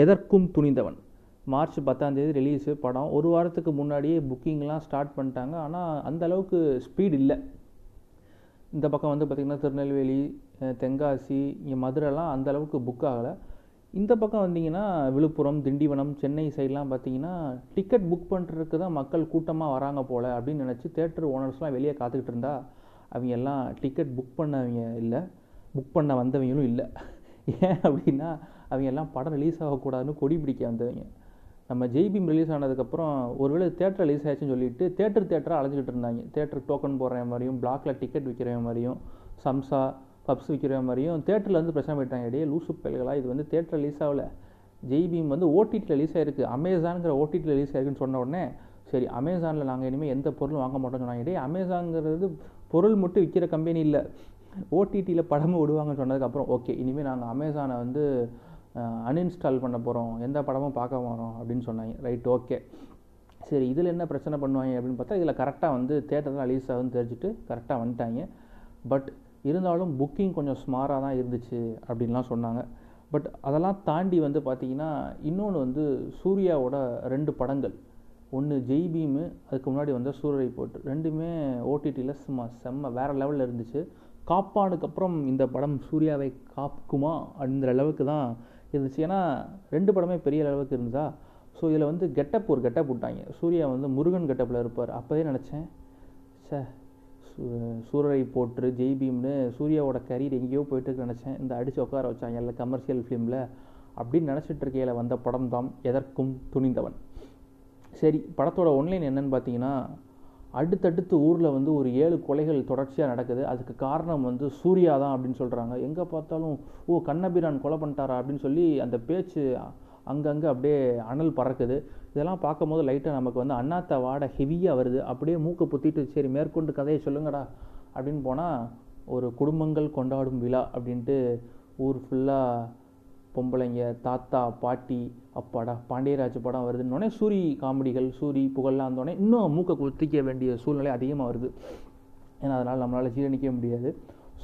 எதற்கும் துணிந்தவன். மார்ச் பத்தாம் தேதி ரிலீஸு படம். ஒரு வாரத்துக்கு முன்னாடியே புக்கிங்லாம் ஸ்டார்ட் பண்ணிட்டாங்க. ஆனால் அந்த அளவுக்கு ஸ்பீட் இல்லை. இந்த பக்கம் வந்து பார்த்திங்கன்னா திருநெல்வேலி தென்காசி இங்கே மதுரைலாம் அந்த அளவுக்கு புக் ஆகலை. இந்த பக்கம் வந்தீங்கன்னா விழுப்புரம் திண்டிவனம் சென்னை சைட்லாம் பார்த்தீங்கன்னா டிக்கெட் புக் பண்ணுறதுக்கு தான் மக்கள் கூட்டமாக வராங்க போல் அப்படின்னு நினச்சி தேட்டர் ஓனர்ஸ்லாம் வெளியே காத்துக்கிட்டு இருந்தா அவங்க எல்லாம் டிக்கெட் புக் பண்ணவங்க இல்லை. புக் பண்ண வந்தவங்களும் இல்லை. ஏன் அப்படின்னா அவங்க எல்லாம் படம் ரிலீஸ் ஆகக்கூடாதுன்னு கொடி பிடிக்க வந்தவங்க. நம்ம ஜெய்பீம் ரிலீஸ் ஆனதுக்கப்புறம் ஒருவேளை தேட்டர் ரிலீஸ் ஆயிடுச்சுன்னு சொல்லிட்டு தேட்டர் தேட்டராக அலைஞ்சிக்கிட்டு இருந்தாங்க. தேட்டருக்கு டோக்கன் போடுற மாதிரியும் பிளாக்ல டிக்கெட் விற்கிற மாதிரியும் சம்சா பப்ஸ் விற்கிற மாதிரியும் தேட்டரில் வந்து பிரச்சனை போயிட்டாங்க இடையே லூசு பயல்களாக இது வந்து தேட்டர் ரிலீஸ் ஆகல. ஜெய்பீம் வந்து ஓடிடி ரிலீஸ் ஆயிருக்கு. அமேசான்ங்கிற ஓடிடி ரிலீஸ் ஆயிருக்குன்னு சொன்ன உடனே சரி அமேசானில் நாங்கள் இனிமேல் எந்த பொருளும் வாங்க மாட்டோம்னு சொன்னாங்க. இடையே அமேசான்ங்கிறது பொருள் மட்டும் விற்கிற கம்பெனி இல்லை. ஓடிடியில் படமும் விடுவாங்கன்னு சொன்னதுக்கப்புறம் ஓகே இனிமேல் நாங்கள் அமேசானை வந்து அன்இன்ஸ்டால் பண்ண போகிறோம் எந்த படமும் பார்க்க போகிறோம் அப்படின்னு சொன்னாங்க. ரைட் ஓகே சரி இதில் என்ன பிரச்சனை பண்ணுவாங்க அப்படின்னு பார்த்தா இதில் கரெக்டாக வந்து தேட்டர் ரிலீஸ் ஆகுதுன்னு தெரிஞ்சுட்டு கரெக்டாக வந்துட்டாங்க. பட் இருந்தாலும் புக்கிங் கொஞ்சம் ஸ்மாராக தான் இருந்துச்சு அப்படின்லாம் சொன்னாங்க. பட் அதெல்லாம் தாண்டி வந்து பார்த்தீங்கன்னா இன்னொன்று வந்து சூர்யாவோட ரெண்டு படங்கள். ஒன்று ஜெய் பீமு அதுக்கு முன்னாடி வந்த சூரரை போட்டு ரெண்டுமே ஓடிடியில் சும்மா செம்ம வேறு லெவலில் இருந்துச்சு. காப்பானுக்கு அப்புறம் இந்த படம் சூர்யாவை காக்குமா அப்படின்ற அளவுக்கு தான் இருந்துச்சு. ஏன்னா ரெண்டு படமே பெரிய அளவுக்கு இருந்ததா? ஸோ இதில் வந்து கெட்டப் ஒரு கெட்டப் விட்டாங்க. சூர்யா வந்து முருகன் கெட்டப்பில் இருப்பார். அப்போதே நினச்சேன் சே சூரரை போட்டு ஜெய் பீம்னு சூர்யாவோட கரியர் எங்கேயோ போயிட்டு நினச்சேன். இந்த அடித்து உட்கார வச்சாங்க எல்லா கமர்ஷியல் ஃபிலிமில் அப்படின்னு நினச்சிட்டு இருக்கையில் வந்த படம் தான் எதற்கும் துணிந்தவன். சரி படத்தோட ஒன்லைன் என்னன்னு பார்த்தீங்கன்னா அடுத்தடுத்து ஊரில் வந்து ஒரு ஏழு கொலைகள் தொடர்ச்சியாக நடக்குது. அதுக்கு காரணம் வந்து சூர்யா தான் அப்படின்னு சொல்கிறாங்க எங்கே பார்த்தாலும் ஓ கண்ணபிரான் கொலை பண்ணிட்டாரா? அப்படின்னு சொல்லி அந்த பேச்சு அங்கங்கே அப்படியே அனல் பறக்குது. இதெல்லாம் பார்க்கும்போது லைட்டாக நமக்கு வந்து அண்ணாத்த வாட ஹெவியாக வருது. அப்படியே மூக்கை புத்திட்டு சரி மேற்கொண்டு கதையை சொல்லுங்கடா. அப்படின்னு போனால் ஒரு குடும்பங்கள் கொண்டாடும் விழா அப்படின்ட்டு ஊர் ஃபுல்லாக பொம்பளைங்க தாத்தா பாட்டி அப்பாடா பாண்டியராஜ் படம் வருதுன்னொடனே சூரி காமெடிகள் சூரி புகழ்லாம் வந்தோடனே இன்னும் மூக்கை குத்திக்க வேண்டிய சூழ்நிலை அதிகமாக வருது. ஏன்னா அதனால் நம்மளால் ஜீரணிக்க முடியாது.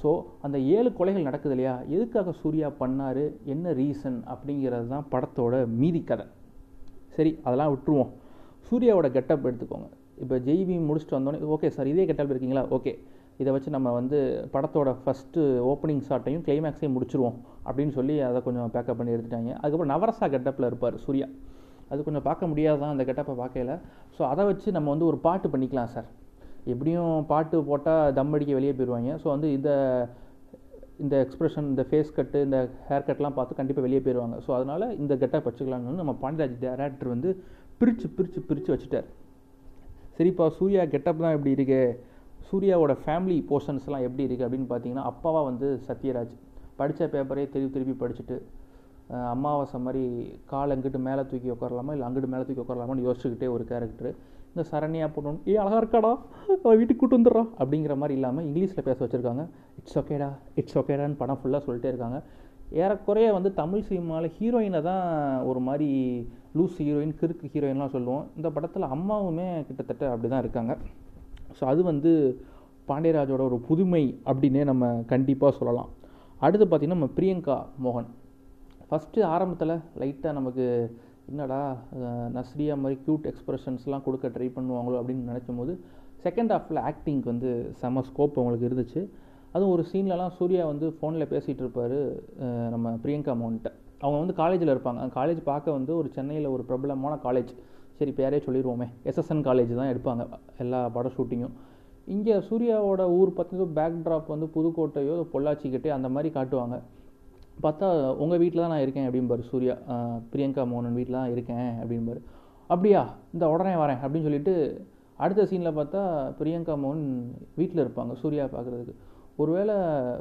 ஸோ அந்த ஏழு கொலைகள் நடக்குது இல்லையா? எதுக்காக சூர்யா பண்ணார்? என்ன ரீசன்? அப்படிங்கிறது தான் படத்தோட மீதி கதை. சரி அதெல்லாம் விட்டுருவோம். சூர்யாவோட கெட்டப் எடுத்துக்கோங்க. இப்போ ஜெய்பி முடிச்சுட்டு வந்தோடனே ஓகே சார் இதே கெட்டப் இருக்கீங்களா? ஓகே. இதை வச்சு நம்ம வந்து படத்தோட ஃபஸ்ட்டு ஓப்பனிங் ஷாட்டையும் கிளைமேக்ஸையும் முடிச்சிருவோம் அப்படின்னு சொல்லி அதை கொஞ்சம் பேக்கப் பண்ணி எடுத்துட்டாங்க. அதுக்கப்புறம் நவரசா கெட்டப்பில் இருப்பார் சூர்யா. அது கொஞ்சம் பார்க்க முடியாது தான் அந்த கெட்டப்பை பார்க்கல ஸோ அதை வச்சு நம்ம வந்து ஒரு பாட்டு பண்ணிக்கலாம் சார். எப்படியும் பாட்டு போட்டால் தம் அடிக்க வெளியே போயிடுவாங்க ஸோ வந்து இந்த இந்த எக்ஸ்பிரஷன் இந்த ஃபேஸ் கட்டு இந்த ஹேர் கட்லாம் பார்த்து கண்டிப்பாக வெளியே போயிடுவாங்க ஸோ அதனால் இந்த கெட்டப் வச்சுக்கலாம்னு நம்ம பாண்டியராஜ் டேரக்டர் வந்து பிரித்து பிரித்து பிரித்து வச்சுட்டார். சரிப்பா சூர்யா கெட்டப் தான் இப்படி இருக்கு. சூர்யாவோட ஃபேமிலி போர்ஷன்ஸ்லாம் எப்படி இருக்குது அப்படின்னு பார்த்தீங்கன்னா அப்பாவா வந்து சத்யராஜ். படித்த பேப்பரே திருப்பி திருப்பி படிச்சுட்டு அமாவாசை மாதிரி கால் அங்கிட்டு மேலே தூக்கி உட்காரலாமா இல்லை அங்கிட்டு மேலே தூக்கி உட்காரலாமான்னு யோசிச்சுக்கிட்டே ஒரு கேரக்டர் இந்த சரண்யா போடணும் ஏ அழகாக இருக்காடா அவள் வீட்டுக்கு கூட்டு வந்துடுறா அப்படிங்கிற மாதிரி இல்லாமல் இங்கிலீஷில் பேச வச்சுருக்காங்க. இட்ஸ் ஓகேடா இட்ஸ் ஓகேடான்னு படம் ஃபுல்லாக சொல்லிட்டே இருக்காங்க. ஏறக்குறைய வந்து தமிழ் சினிமாவில் ஹீரோயினை தான் ஒரு மாதிரி லூஸ் ஹீரோயின் கிறுக்கு ஹீரோயின்லாம் சொல்லுவோம். இந்த படத்தில் அம்மாவுமே கிட்டத்தட்ட அப்படி தான் இருக்காங்க. ஸோ அது வந்து பாண்டியராஜோட ஒரு புதுமை அப்படின்னே நம்ம கண்டிப்பாக சொல்லலாம். அடுத்து பார்த்திங்கன்னா நம்ம பிரியங்கா மோகன். ஃபஸ்ட்டு ஆரம்பத்தில் லைட்டாக நமக்கு என்னடா நஸ்ரியா மாதிரி க்யூட் எக்ஸ்ப்ரெஷன்ஸ்லாம் கொடுக்க ட்ரை பண்ணுவாங்களோ அப்படின்னு நினச்சும் போது செகண்ட் ஹாஃபில் ஆக்டிங்க்கு வந்து செம ஸ்கோப் அவங்களுக்கு இருந்துச்சு. அதுவும் ஒரு சீன்லலாம் சூர்யா வந்து ஃபோனில் பேசிகிட்டு இருப்பார் நம்ம பிரியங்கா மோகன்கிட்ட அவங்க வந்து காலேஜில் இருப்பாங்க. காலேஜ் பார்க்க வந்து ஒரு சென்னையில் ஒரு பிரபலமான காலேஜ் சரி பேரே சொல்லிடுவோமே எஸ்எஸ்என் காலேஜ் தான் எடுப்பாங்க எல்லா பட ஷூட்டிங்கும் இங்கே சூர்யாவோட ஊர் பார்த்திங்கன்னா பேக் ட்ராப் வந்து புதுக்கோட்டையோ பொள்ளாச்சிக்கிட்டே அந்த மாதிரி காட்டுவாங்க. பார்த்தா உங்கள் வீட்டில் தான் நான் இருக்கேன் அப்படிம்பாரு சூர்யா. பிரியங்கா மோகனன் வீட்டில் தான் இருக்கேன் அப்படிம்பாரு. அப்படியா இந்த உடனே வரேன் அப்படின்னு சொல்லிட்டு அடுத்த சீனில் பார்த்தா பிரியங்கா மோகன் வீட்டில் இருப்பாங்க சூர்யா பார்க்குறதுக்கு ஒருவேளை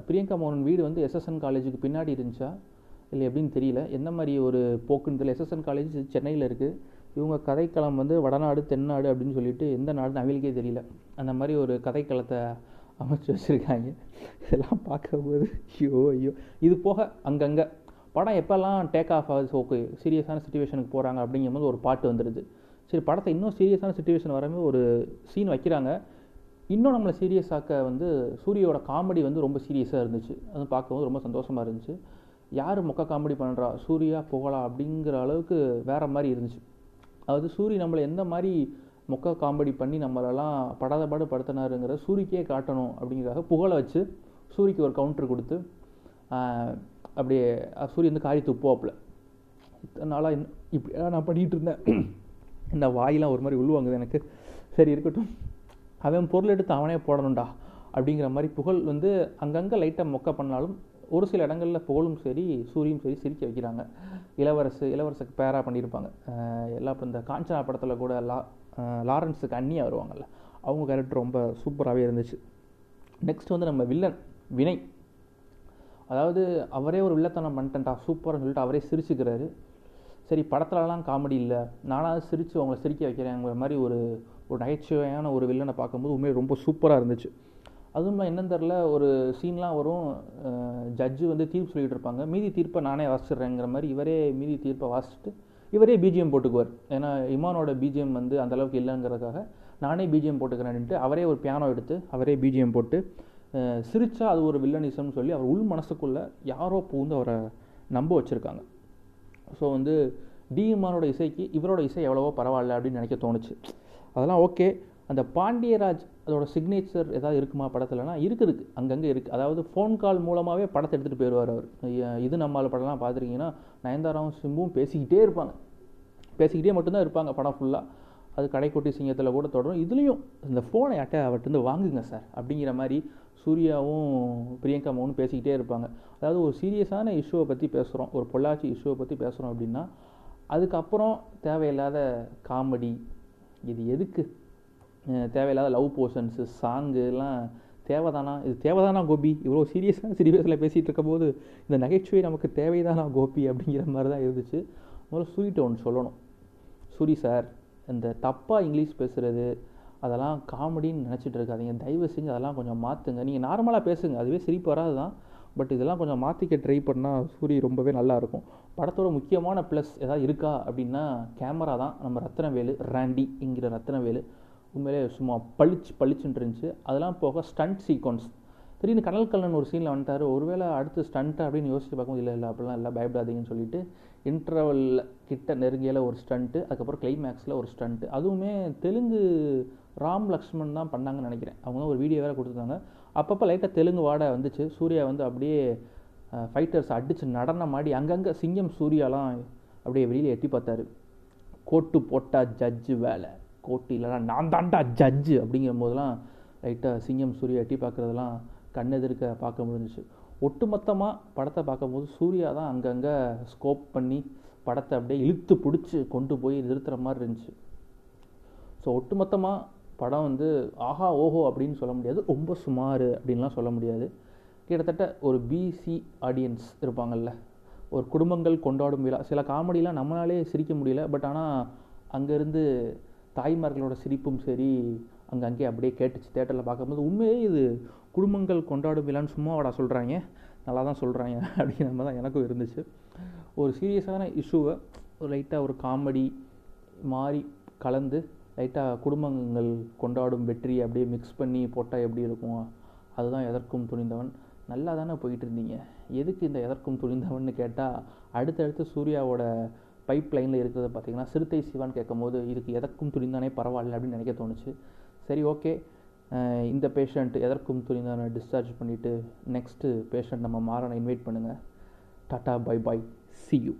பிரியங்கா மோகன் வீடு வந்து எஸ்எஸ்என் காலேஜுக்கு பின்னாடி இருந்துச்சா? இல்லை எப்படின்னு தெரியல. எந்த மாதிரி ஒரு போக்குன்னு தெரியல. எஸ்எஸ்என் காலேஜ் சென்னையில் இருக்குது இவங்க கதைக்களம் வந்து வடநாடு தென்னாடு அப்படின்னு சொல்லிட்டு எந்த நாடுன்னு அவங்களுக்கே தெரியல. அந்த மாதிரி ஒரு கதைக்களத்தை அமைச்சு வச்சுருக்காங்க. இதெல்லாம் பார்க்கும்போது ஐயோ ஐயோ. இது போக அங்கங்கே படம் எப்போல்லாம் டேக் ஆஃப் ஆகுது ஓகே சீரியஸான சுச்சுவேஷனுக்கு போகிறாங்க அப்படிங்கும்போது ஒரு பாட்டு வந்துடுது சரி படத்தை இன்னும் சீரியஸான சுச்சுவேஷன் வரமே ஒரு சீன் வைக்கிறாங்க. இன்னும் நம்மளை சீரியஸ் ஆக்க வந்து சூரியோட காமெடி வந்து ரொம்ப சீரியஸாக இருந்துச்சு. அது பார்க்கும்போது ரொம்ப சந்தோஷமாக இருந்துச்சு. யார் மொக்க காமெடி பண்ணுறா சூர்யா புகழா அப்படிங்கிற அளவுக்கு வேறு மாதிரி இருந்துச்சு. அதாவது சூரி நம்மளை எந்த மாதிரி மொக்க காமெடி பண்ணி நம்மளெல்லாம் படாத பாடு படுத்தினாருங்கிற சூரிக்கே காட்டணும் அப்படிங்கிறதாக புகழை வச்சு சூரிக்கு ஒரு கவுண்டர் கொடுத்து அப்படியே சூரிய வந்து காரி துப்புவாப்புல. இத்தனை நாளாக இன்னும் நான் பண்ணிகிட்டு இருந்தேன். இந்த வாயெல்லாம் ஒரு மாதிரி உள்வாங்குது எனக்கு. சரி இருக்கட்டும். அவன் பொருள் எடுத்து அவனே போடணும்டா அப்படிங்கிற மாதிரி புகழ் வந்து அங்கங்கே லைட்டாக மொக்க பண்ணாலும் ஒரு சில இடங்களில் புகழும் சரி சூரியும் சரி சிரிக்க வைக்கிறாங்க. இளவரசு இளவரசுக்கு பேராக பண்ணியிருப்பாங்க எல்லாம் எல்லா இப்போ இந்த காஞ்சனா படத்தில் கூட லா லாரன்ஸுக்கு அன்னியாக வருவாங்கல்ல அவங்க கேரக்டர் ரொம்ப சூப்பராகவே இருந்துச்சு. நெக்ஸ்ட் வந்து நம்ம வில்லன் வினய். அதாவது அவரே ஒரு வில்லத்தனம் பண்ணிட்டேன்டா சூப்பர்னு சொல்லிட்டு அவரே சிரிச்சுக்கிறாரு. சரி படத்துலலாம் காமெடி இல்லை. நானாவது சிரித்து அவங்கள சிரிக்க வைக்கிறேங்கிற மாதிரி ஒரு ஒரு நகைச்சுவையான ஒரு வில்லனை பார்க்கும்போது உண்மையை ரொம்ப சூப்பராக இருந்துச்சு. அதுவும் என்னன்னு தெரில ஒரு சீன்லாம் வரும் ஜட்ஜு வந்து தீர்ப்பு சொல்லிகிட்டு இருப்பாங்க. மீதி தீர்ப்பை நானே வாசிடுறேங்கிற மாதிரி இவரே மீதி தீர்ப்பை வாசிச்சுட்டு இவரே பிஜிஎம் போட்டுக்குவார். ஏன்னா இமானோட பிஜிஎம் வந்து அந்தளவுக்கு இல்லைங்கிறதுக்காக நானே பிஜிஎம் போட்டுக்கிறேன்ட்டு அவரே ஒரு பியானோ எடுத்து அவரே பிஜிஎம் போட்டு அஹ், சிரிச்சா அது ஒரு வில்லனிசம்னு சொல்லி அவர் உள் மனசுக்குள்ளே யாரோ பூந்து அவரை நம்ப வச்சுருக்காங்க. ஸோ வந்து டி இமானோட இசைக்கு இவரோட இசை எவ்வளவோ பரவாயில்ல அப்படின்னு நினைக்க தோணுச்சு. அதெல்லாம் ஓகே அந்த பாண்டியராஜ் அதோட சிக்னேச்சர் ஏதாவது இருக்குமா படத்துலனா இருக்குது அங்கங்கே இருக்குது அதாவது ஃபோன் கால் மூலமாகவே படத்தை எடுத்துகிட்டு போயிடுவார் அவர். இது நம்மால் படம்லாம் பார்த்துருக்கீங்கன்னா நயன்தாராவும் சிம்புவும் பேசிக்கிட்டே இருப்பாங்க. பேசிக்கிட்டே மட்டும்தான் இருப்பாங்க படம் ஃபுல்லாக அது கடைக்குட்டி சிங்கத்தில் கூட தொடரும். இதுலேயும் இந்த ஃபோனை அட்டை அவர்கிட்ட வாங்குங்க சார் அப்படிங்கிற மாதிரி சூர்யாவும் பிரியங்கா மோகனும் பேசிக்கிட்டே இருப்பாங்க. அதாவது ஒரு சீரியஸான இஷ்யூவை பற்றி பேசுகிறோம் ஒரு பொள்ளாச்சி இஷ்யூவை பற்றி பேசுகிறோம் அப்படின்னா அதுக்கப்புறம் தேவையில்லாத காமெடி இது எதுக்கு? தேவையில்லாத லவ் போர்ஷன்ஸு சாங்குலாம் எல்லாம் தேவைதானா? இது தேவைதானா கோபி? இவ்வளோ சீரியஸாக சீரியஸில் பேசிகிட்டு இருக்கும்போது இந்த நகைச்சுவை நமக்கு தேவைதானா கோபி அப்படிங்கிற மாதிரி தான் இருந்துச்சு. முதல்ல சூரிட்ட ஒன்று சொல்லணும். சூரி சார் இந்த தப்பாக இங்கிலீஷ் பேசுகிறது அதெல்லாம் காமெடின்னு நினச்சிட்டு இருக்காதீங்க. தயவு செஞ்சு அதெல்லாம் கொஞ்சம் மாற்றுங்க நீங்கள் நார்மலாக பேசுங்க. அதுவே சிரிப்பு வராது தான். பட் இதெல்லாம் கொஞ்சம் மாற்றிக்க ட்ரை பண்ணால் சூரி ரொம்பவே நல்லா இருக்கும். படத்தோட முக்கியமான ப்ளஸ் எதாவது இருக்கா அப்படின்னா கேமரா தான். நம்ம ரத்னவேலு ராண்டிங்கிற ரத்னவேலு. உண்மையிலே சும்மா பளிச்சு பளிச்சுன்னு இருந்துச்சு. அதெல்லாம் போக ஸ்டண்ட் சீக்வன்ஸ் திடீர்னு கனல் கல்லன் ஒரு சீனில் வந்துட்டார். ஒருவேளை அடுத்து ஸ்டண்ட்டு அப்படின்னு யோசிச்சு பார்க்கும்போது இல்லை இல்லை அப்படிலாம் இல்லை பயப்படாதீங்கன்னு சொல்லிட்டு இன்டர்வல் கிட்ட நெருங்கியில் ஒரு ஸ்டண்ட்டு அதுக்கப்புறம் கிளைமேக்ஸில் ஒரு ஸ்டண்ட்டு அதுவுமே தெலுங்கு ராம் லக்ஷ்மண் தான் பண்ணாங்கன்னு நினைக்கிறேன். அவங்க ஒரு வீடியோ வேறு கொடுத்துருந்தாங்க அப்பப்போ லைட்டாக தெலுங்கு வாடை வந்துச்சு. சூர்யா வந்து அப்படியே ஃபைட்டர்ஸ் அடித்து நடனம் ஆடி அங்கங்கே சிங்கம் சூர்யாலாம் அப்படியே வெளியில் எட்டி பார்த்தாரு. கோட்டு போட்டா ஜட்ஜு வேலை. கோர்ட்டு இல்லைனா நான் தான்டா ஜட்ஜு அப்படிங்கிற போதெல்லாம் லைட்டாக சிங்கம் சூர்யா எட்டி பார்க்குறதெல்லாம் கண்ணெதிர்க்க பார்க்க முடிஞ்சிச்சு. ஒட்டுமொத்தமாக படத்தை பார்க்கும்போது சூர்யா தான் அங்கங்கே ஸ்கோப் பண்ணி படத்தை அப்படியே இழுத்து பிடிச்சி கொண்டு போய் நிறுத்துகிற மாதிரி இருந்துச்சு. ஸோ ஒட்டுமொத்தமாக படம் வந்து ஆஹா ஓஹோ அப்படின்னு சொல்ல முடியாது. ரொம்ப சுமார் அப்படின்லாம் சொல்ல முடியாது. கிட்டத்தட்ட ஒரு பிசி ஆடியன்ஸ் இருப்பாங்கல்ல. ஒரு குடும்பங்கள் கொண்டாடும் விழா. சில காமெடிலாம் நம்மளாலே சிரிக்க முடியல. பட் ஆனால் அங்கேருந்து தாய்மார்களோட சிரிப்பும் சரி அங்கே அங்கேயே அப்படியே கேட்டுச்சு தேட்டரில் பார்க்கும்போது உண்மையே இது குடும்பங்கள் கொண்டாடும் விழான்னு சும்மா அவடா சொல்கிறாங்க நல்லா தான் சொல்கிறாங்க அப்படிங்கிற மாதிரி தான் எனக்கும் இருந்துச்சு. ஒரு சீரியஸான இஷ்யூவை ஒரு லைட்டாக ஒரு காமெடி மாதிரி கலந்து லைட்டாக குடும்பங்கள் கொண்டாடும் வெற்றி அப்படியே மிக்ஸ் பண்ணி போட்டால் எப்படி இருக்கும்? அதுதான் எதற்கும் துணிந்தவன். நல்லா தானே போயிட்டு இருந்தீங்க. எதுக்கு இந்த எதற்கும் துணிந்தவன்னு கேட்டால் அடுத்தடுத்து சூர்யாவோட பைப் லைனில் இருக்கிறத பார்த்தீங்கன்னா சிறுத்தை சிவான்னு கேட்கும்போது இதுக்கு எதற்கும் துணிந்தானே பரவாயில்ல அப்படின்னு நினைக்க தோணுச்சு. சரி ஓகே இந்த பேஷண்ட் எதற்கும் துணிந்தானே டிஸ்சார்ஜ் பண்ணிவிட்டு நெக்ஸ்ட்டு பேஷண்ட் நம்ம மாறனை இன்வைட் பண்ணுங்கள் tata bye bye see you